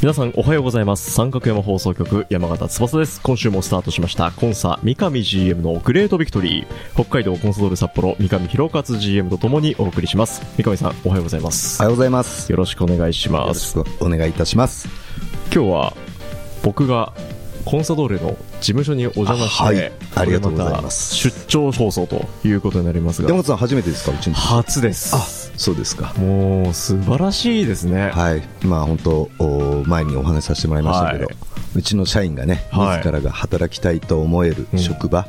皆さんおはようございます。三角山放送局山形翼です。今週もスタートしました。コンサ三上 GM のグレートビクトリー。北海道コンソドール札幌三上博勝 GM とともにお送りします。三上さんおはようございます。おはようございます。よろしくお願いします。くお願いいたします。今日は僕がコンサドーレの事務所にお邪魔して、あはいありがとうございます。出張放送ということになりますが。山本さん初めてですかうちに。初です。あ、そうですか。もう素晴らしいですね、はい。まあ本当、お前にお話しさせてもらいましたけど、はい。うちの社員がね、はい。自らが働きたいと思えるうん。職場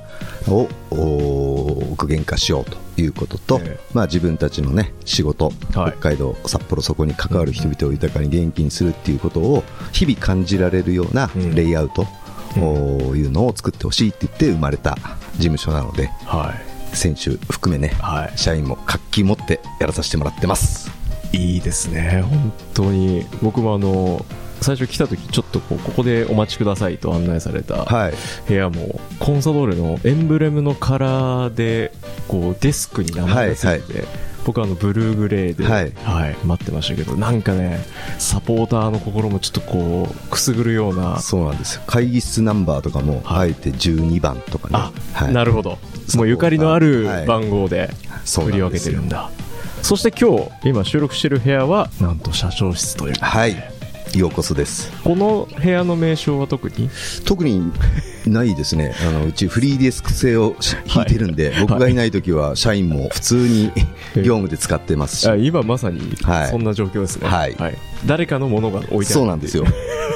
を、お具現化しようということと、ええ。まあ自分たちのね、仕事、はい。北海道、札幌そこに関わる人々を豊かに元気にするっていうことを日々感じられるようなうん。レイアウト、おいうのを作ってほしいって言って生まれた事務所なので、はい。選手含めね、はい。社員も活気持ってやらさせてもらってます。いいですね。本当に。僕もあの最初来た時ちょっとこうここでお待ちくださいと案内されたはい。部屋もコンサドーレのエンブレムのカラーでこうデスクに名前がついてて、僕はあのブルーグレーで、はい。待ってましたけどなんかねサポーターの心もちょっとこうくすぐるようなそうなんですよ。会議室ナンバーとかも、はい。あえて12番とかね。あ、はい、なるほど。もうゆかりのあるはい。番号で振り分けてるんだ。そして今日今収録してる部屋はなんと社長室というはい。ようこそです。この部屋の名称は特に？特にないですね。あの、うちフリーデスク製をし引いてるんで、僕がいない時は社員も普通に 業務で使ってますし。あ今まさにはい。そんな状況ですね、はい。誰かのものが置いてある。そうなんですよ。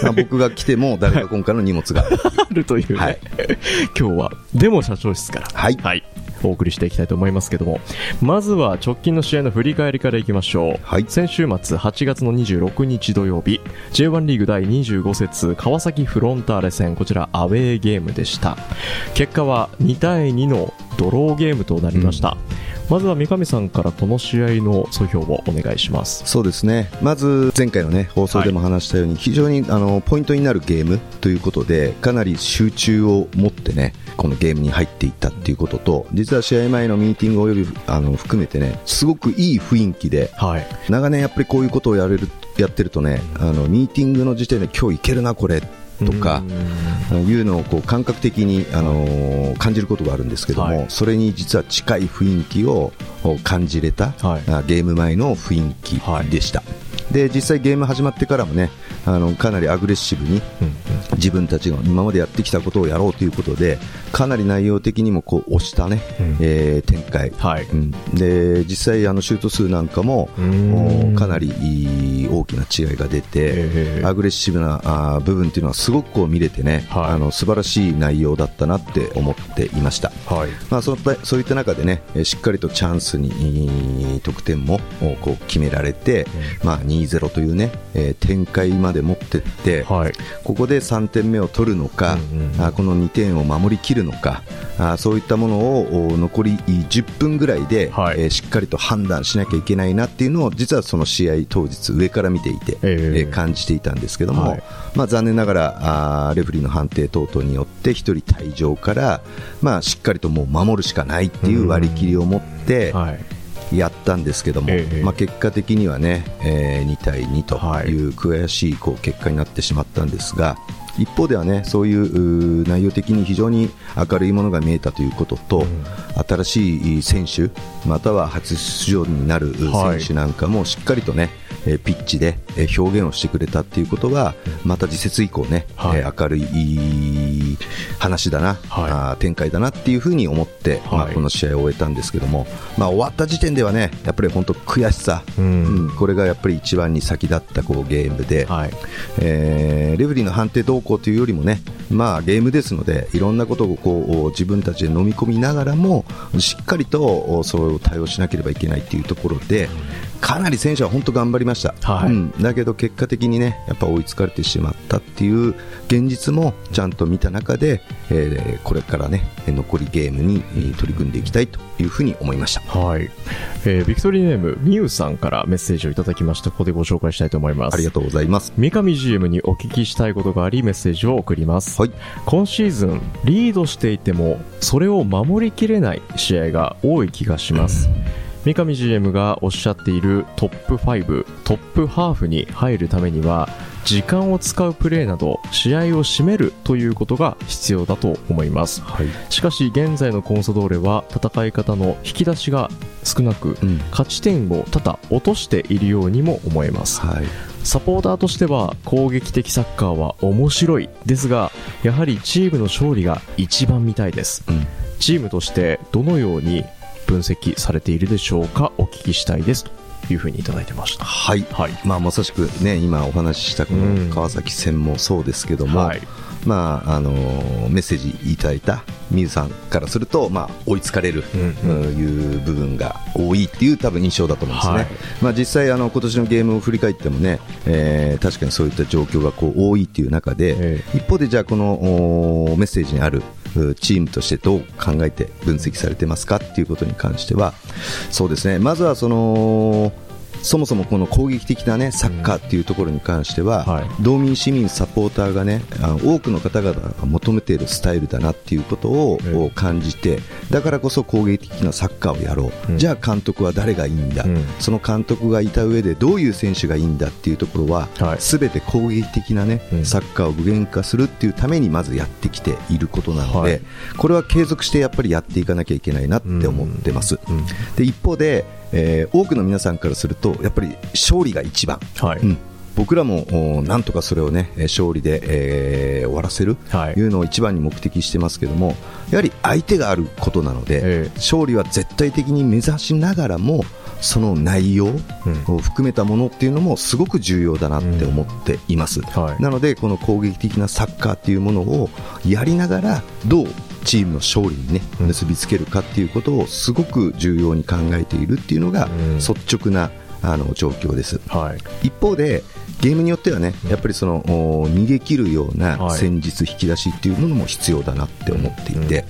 まあ僕が来ても誰か今回の荷物が。あるというね、はい。今日はでも社長室から。はいお送りしていきたいと思いますけどもまずは直近の試合の振り返りからいきましょう、はい。先週末8月の26日土曜日 J1 リーグ第25節川崎フロンターレ戦こちらアウェーゲームでした。結果は2対2のドローゲームとなりました、まずは三上さんからこの試合の総評をお願いしますそうですね。まず前回のね、放送でも話したように、非常にあの、ポイントになるゲームということで、かなり集中を持ってね、このゲームに入っていったっていうことと、実は試合前のミーティングをより、あの、含めてね、すごくいい雰囲気で、はい長年やっぱりこういうことをやれる、やってるとね、あの、ミーティングの時点で今日いけるな、これ、とか、いうのをこう感覚的に、あのー感じることがあるんですけども、はい。それに実は近い雰囲気をを感じれた、はゲーム前の雰囲気でした、で実際ゲーム始まってからもねあのかなりアグレッシブに自分たちが今までやってきたことをやろうということでかなり内容的にもこう押したね、うん。えー展開、はい。うん。で実際あのシュート数なんかもかなりいい大きな違いが出て、えーアグレッシブなあー部分っていうのはすごくこう見れてね、はい。あの素晴らしい内容だったなって思っていました。はい。まあ、そういったそういった中でね、えーしっかりとチャンスにえー得点もおこう決められて、まあ、2-0というね、えー展開まで持ってって、はい。ここで3点目を取るのか、うんうんこの2点を守りきるのかあそういったものをお残り10分ぐらいで、はい。えーしっかりと判断しなきゃいけないなっていうのを実はその試合当日上から見ていて、えーえー感じていたんですけども、はい。まあ、残念ながらあーレフェリーの判定等々によって1人退場から、まあ、しっかりともう守るしかないっていう割り切りを持ってはい。やったんですけども、ええ。まあ、結果的にはね、えー2対2という悔しいこう結果になってしまったんですが、一方ではねそういう内容的に非常に明るいものが見えたということと、新しい選手または初出場になるはい。選手なんかもしっかりとね、えーピッチでえー表現をしてくれたっていうことはまた次節以降ね、はい。えー明るい話だな、はい、あ展開だなっていうふうに思って、はい、まあ、この試合を終えたんですけども、まあ、終わった時点ではねやっぱり本当悔しさ、うん、うん、これがやっぱり一番に先立ったこうゲームで、はい、えー、レフェリーの判定動向というよりもね、まあ、ゲームですのでいろんなことをこう自分たちで飲み込みながらもしっかりとそれを対応しなければいけないというところで、かなり選手は本当頑張りました、はい、うん、だけど結果的にねやっぱ追いつかれてしまったっていう現実もちゃんと見た中で、えー、これからね残りゲームに取り組んでいきたいというふうに思いました、はい。えー、ビクトリーネームみゆさんからメッセージをいただきました。ここでご紹介したいと思います。ありがとうございます。三上 GM にお聞きしたいことがありメッセージを送ります、はい、今シーズンリードしていてもそれを守りきれない試合が多い気がします、うん三上 GM がおっしゃっているトップ5トップハーフに入るためには時間を使うプレーなど試合を締めるということが必要だと思います、はい、しかし現在のコンソドーレは戦い方の引き出しが少なく、うん、勝ち点を多々落としているようにも思えます、はい、サポーターとしては攻撃的サッカーは面白いですがやはりチームの勝利が一番見たいです、うん、チームとしてどのように分析されているでしょうか？お聞きしたいですというふうにいただいてました。はい、はい、まあ、まさしくね今お話ししたこの川崎戦もそうですけども、はい、まああのメッセージいただいた水さんからすると、まあ、追いつかれる、うん、いう部分が多いっていう多分印象だと思うんですね、はい、まあ、実際あの今年のゲームを振り返ってもね、えー、確かにそういった状況がこう多いっていう中で、えー、一方でじゃあこのメッセージにあるチームとしてどう考えて分析されてますかっていうことに関してはそうですね。まずはそのそもそもこの攻撃的な、ね、サッカーっていうところに関しては、はい、道民、市民、サポーターがねあの多くの方々が求めているスタイルだなっていうことを、感じてだからこそ攻撃的なサッカーをやろう、うん、じゃあ監督は誰がいいんだ、うん、その監督がいた上でどういう選手がいいんだっていうところはすべ、はい、て攻撃的な、ね、サッカーを具現化するっていうためにまずやってきていることなので、はい、これは継続してやっぱりやっていかなきゃいけないなって思ってます。で一方でえー、多くの皆さんからするとやっぱり勝利が一番、はい。うん、僕らもなんとかそれをね勝利で、えー、終わらせるとい。うのを一番に目的してますけどもやはり相手があることなので、えー、勝利は絶対的に目指しながらもその内容を含めたものっていうのもすごく重要だなって思っています、うんはい、なのでこの攻撃的なサッカーっていうものをやりながらどうチームの勝利に、ね、結びつけるかっていうことをすごく重要に考えているっていうのが率直なあの状況です、はい、一方でゲームによってはねやっぱりその逃げ切るような戦術引き出しっていうものも必要だなって思っていて、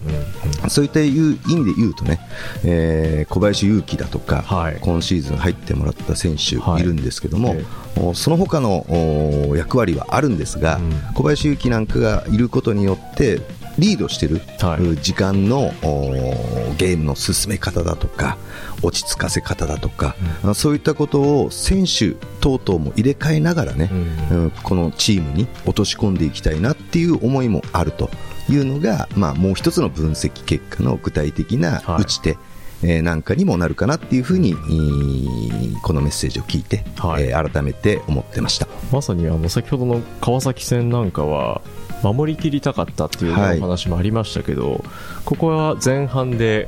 そういったいう意味で言うとね、えー、小林勇輝だとか、はい、今シーズン入ってもらった選手い。るんですけども、はい、その他の役割はあるんですが、うん、小林勇輝なんかがいることによってリードしてい。る、時間のゲームの進め方だとか落ち着かせ方だとか、うん、そういったことを選手等々も入れ替えながらね、うん、このチームに落とし込んでいきたいなっていう思いもあるというのが、まあ、もう一つの分析結果の具体的な打ち手、はいえなんかにもなるかなっていうふうにこのメッセージを聞いて、はい、えー、改めて思ってました。まさにあの先ほどの川崎戦なんかは守りきりたかったっていうお話もありましたけど、はい、ここは前半で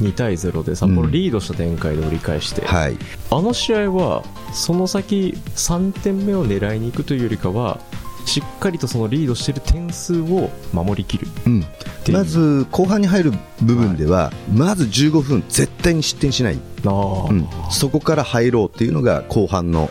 2対0で札幌リードした展開で折り返して、うんはい、あの試合はその先3点目を狙いに行くというよりかはしっかりとそのリードしている点数を守りきる、うん、まず後半に入る部分では、はい、まず15分絶対に失点しない、うん、そこから入ろうというのが後半の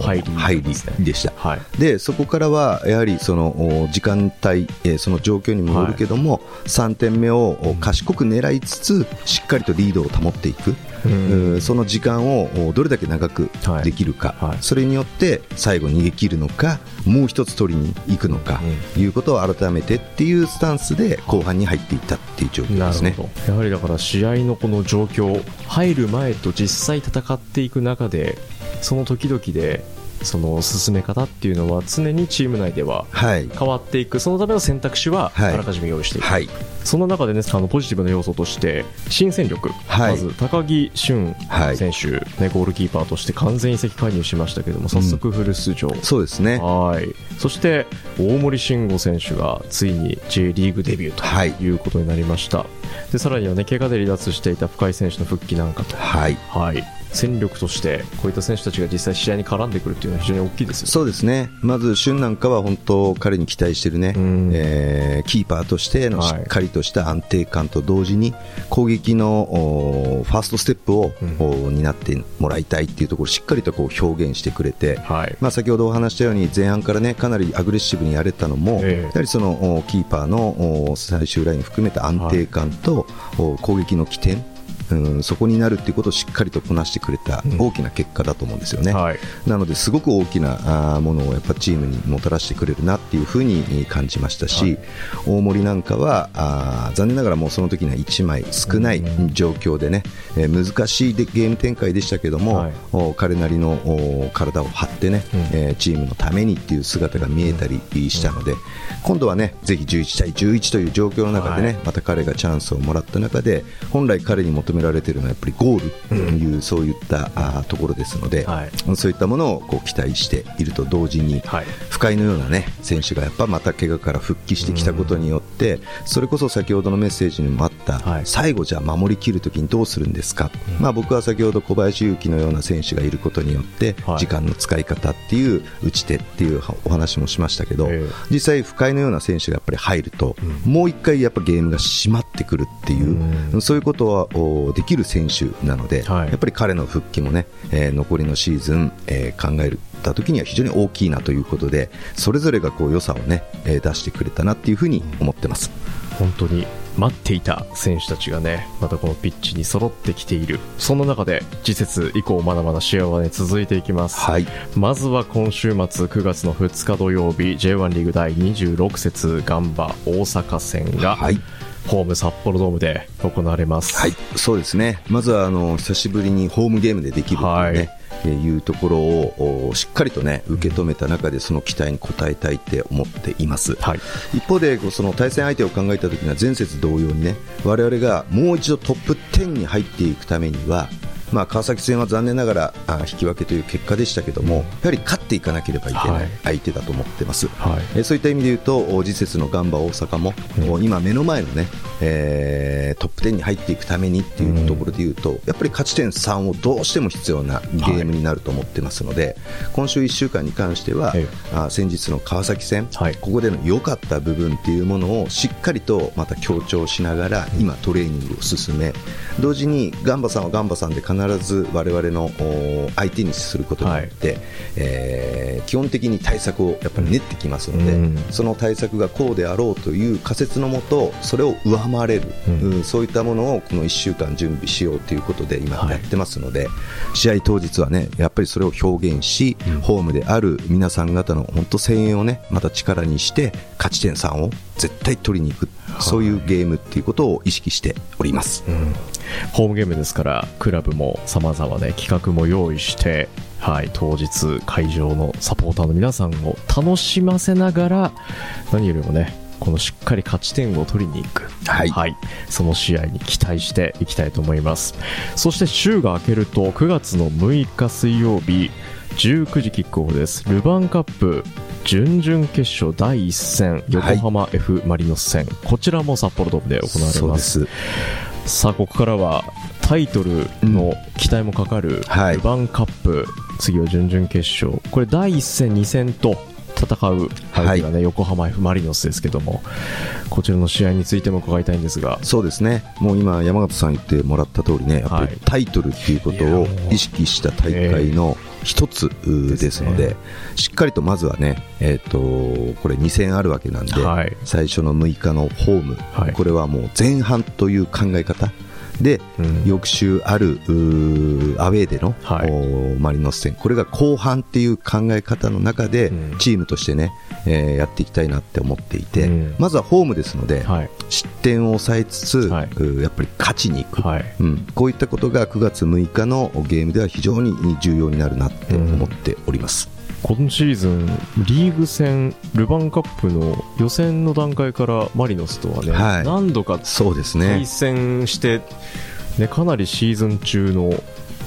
入り入りでした、はい、でそこからはやはりその時間帯、えその状況に戻るけども、はい、3点目を賢く狙いつつしっかりとリードを保っていく、うん、その時間をどれだけ長くできるか、はい、それによって最後逃げ切るのかもう一つ取りに行くのか、うん、いうことを改めてっていうスタンスで後半に入っていったっていう状況ですね。やはりだから試合のこの状況入る前と実際戦っていく中でその時々でその進め方っていうのは常にチーム内では変わっていく、そのための選択肢はあらかじめ用意していく、はい、その中でねあのポジティブな要素として新戦力、はい、まず高木俊選手、ね、ゴールキーパーとして完全移籍加入しましたけども早速フル出場、うん、そうですね。はい。そして大森慎吾選手がついに J リーグデビューということになりました、でさらにはね怪我で離脱していた深井選手の復帰なんかと。はい、はい戦力としてこういった選手たちが実際試合に絡んでくるっていうのは非常に大きいですよ、ね、そうですね、まず俊なんかは本当、彼に期待しているね、えー、キーパーとしてのしっかりとした安定感と同時に攻撃のファーストステップを、うん、担ってもらいたいっていうところをしっかりとこう表現してくれて、はい、まあ、先ほどお話したように前半からねかなりアグレッシブにやれたのも、えー、やはりそのキーパーの最終ライン含めた安定感と、はい、攻撃の起点うん、そこになるっていうことをしっかりとこなしてくれた大きな結果だと思うんですよね、うんはい、なのですごく大きなものをやっぱチームにもたらしてくれるなっていうふうに感じましたし、はい、大森なんかはあ残念ながらもうその時には1枚少ない状況でね、うん、えー、難しいでゲーム展開でしたけども、はい、彼なりの体を張ってね、うん、えー、チームのためにっていう姿が見えたりしたので、今度はねぜひ11対11という状況の中でね、また彼がチャンスをもらった中で本来彼に求めめられているのはやっぱりゴールという、うん、そういったあところですので、はい、そういったものをこう期待していると同時に、はい、深井のような、ね、選手がやっぱまた怪我から復帰してきたことによって、それこそ先ほどのメッセージにもあった、はい、最後、じゃあ守りきるときにどうするんですか、うん、まあ、僕は先ほど小林勇輝のような選手がいることによって時間の使い方っていう打ち手っていうお話もしましたけど、実際、深井のような選手がやっぱり入ると、もう一回やっぱゲームが締まってくるっていう、そういうことはできる選手なので、はい、やっぱり彼の復帰もね、えー、残りのシーズン、えー、考えた時には非常に大きいなということでそれぞれがこう良さをね、えー、出してくれたなっていうふうに思ってます。本当に待っていた選手たちがねまたこのピッチに揃ってきている。そんな中で次節以降まだまだ試合はね続いていきます、はい、まずは今週末9月の2日土曜日 J1 リーグ第26節ガンバ大阪戦が、はいホーム札幌ドームで行われます。はい、そうですね。まずはあの久しぶりにホームゲームでできるというね。はいいうところをしっかりとね受け止めた中でその期待に応えたいって思っています、はい、一方でその対戦相手を考えた時には前節同様にね我々がもう一度トップ10に入っていくためにはまあ、川崎戦は残念ながらあ引き分けという結果でしたけども、やはり勝っていかなければいけない相手だと思ってます、はい、えそういった意味で言うと次節のガンバ大阪も、うん、今、目の前のね、えー、トップ10に入っていくためにっていうところで言うと、うん、やっぱり勝ち点3をどうしても必要なゲームになると思ってますので、はい、今週1週間に関しては、はい、あ先日の川崎戦、ここでの良かった部分っていうものをしっかりとまた強調しながら今、トレーニングを進め同時にガンバさんはガンバさんで必必ず我々の相手にすることによって、はい、えー、基本的に対策をやっぱり練ってきますので、うん、その対策がこうであろうという仮説のもとそれを上回れる、うん、そういったものをこの1週間準備しようということで今やってますので、はい、試合当日はねやっぱりそれを表現し、うん、ホームである皆さん方の本当声援をねまた力にして勝ち点3を絶対取りに行く、そういうゲームっていうことを意識しております。うん。ホームゲームですからクラブもさまざまね企画も用意してはい、当日会場のサポーターの皆さんを楽しませながら何よりもねこのしっかり勝ち点を取りに行く、はい、はい、その試合に期待していきたいと思います。そして週が明けると9月の6日水曜日19時キックオフです。ルヴァンカップ準々決勝第1戦横浜 F マリノス戦、はい、こちらも札幌ドームで行われます。さあここからはタイトルの期待もかかるルヴァンカップ、はい、次は準々決勝。これ第1戦2戦と戦う相手がね、はい、横浜 F・ マリノスですけどもこちらの試合についても伺いたいんですが。そうですね。もう今山形さん言ってもらった通りねやっぱりタイトルっていうことを意識した大会の一つですので、しっかりとまずはね、えー、とこれ2戦あるわけなんで、はい、最初の6日のホーム、はい、これはもう前半という考え方で、うん、翌週あるアウェーでの、はい、マリノス戦。これが後半っていう考え方の中で、うん、チームとしてね、えー、やっていきたいなって思っていて、うん、まずはホームですので、はい、失点を抑えつつ、はい、やっぱり勝ちにいく、はい、うん、こういったことが9月6日のゲームでは非常に重要になるなって思っております。今シーズンリーグ戦ルヴァンカップの予選の段階からマリノスとはね、はい。何度か対。戦して、ね、かなりシーズン中の、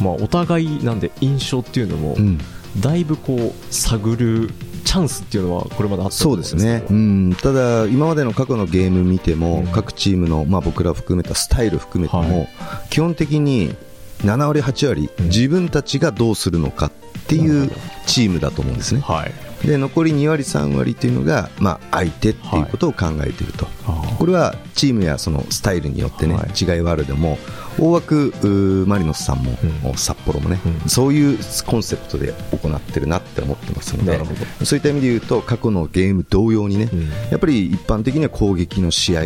まあ、お互いなんで印象っていうのも、うん。だいぶこう探るチャンスっていうのはこれまであったとそうですね、うん、ただ、今までの過去のゲーム見ても、うん。各チームの、まあ、僕ら含めたスタイル含めても、は基本的に7割、8割、うん。自分たちがどうするのかっていうチームだと思うんですね。はい。で残り2割、3割というのが、まあ、相手っていうことを考えてい。ると、これはチームやそのスタイルによってね、はい。違いはあるでも大枠マリノスさんも、うん。札幌もね、うん。そういうコンセプトで行ってるなって思ってますのでそういった意味で言うと過去のゲーム同様にね、うん。やっぱり一般的には攻撃の試合、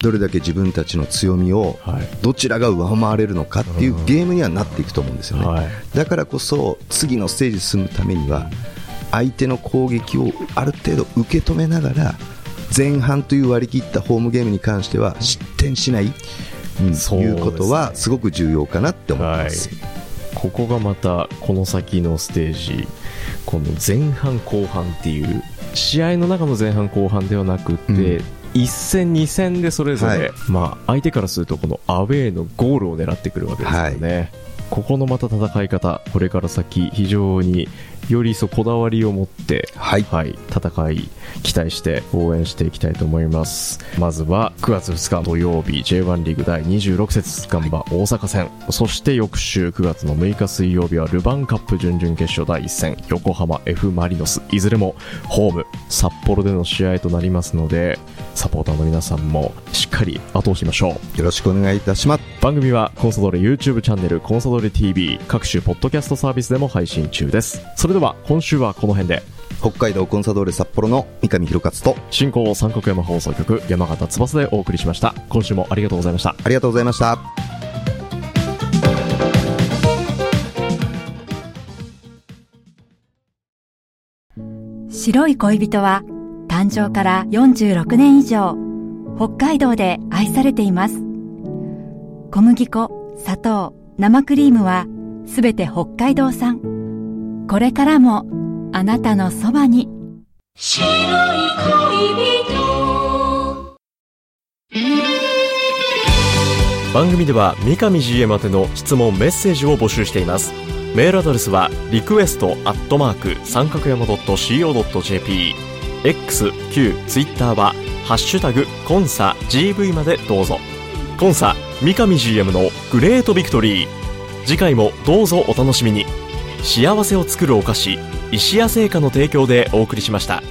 どれだけ自分たちの強みをはい。どちらが上回れるのかっていうゲームにはなっていくと思うんですよね、はい。だからこそ次のステージ進むためには相手の攻撃をある程度受け止めながら前半という割り切ったホームゲームに関しては失点しない、いうことはすごく重要かなって思います。ここがまたこの先のステージこの前半後半っていう試合の中の前半後半ではなくって、うん。1戦2戦でそれぞれ、はい。まあ、相手からするとこのアウェーのゴールを狙ってくるわけですよね、ここのまた戦い方これから先非常により一層こだわりを持ってはい。はい、戦い期待して応援していきたいと思います。まずは9月2日土曜日 J1 リーグ第26節ガンバ大阪戦。そして翌週9月の6日水曜日はルヴァンカップ準々決勝第1戦。横浜 F・ マリノス。いずれもホーム札幌での試合となりますのでサポーターの皆さんもしっかり後押ししましょう。よろしくお願いいたします。番組はコンソドレ YouTube チャンネルコンソドレ TV 各種ポッドキャストサービスでも配信中です。それでは今週はこの辺で。北海道コンサドーレ札幌の三上博勝と進行三角山放送局山形翼でお送りしました。今週もありがとうございました。ありがとうございました。白い恋人は誕生から46年以上北海道で愛されています。小麦粉砂糖生クリームはすべて北海道産これからもあなたのそばに。白い恋人番組では三上 GM 宛ての質問メッセージを募集しています。メールアドレスはリクエストアットマーク三角山 .co.jp x q ツイッターはハッシュタグコンサ GV までどうぞ。コンサ三上 GM のグレートビクトリー。次回もどうぞお楽しみに。幸せを作るお菓子石屋製菓の提供でお送りしました。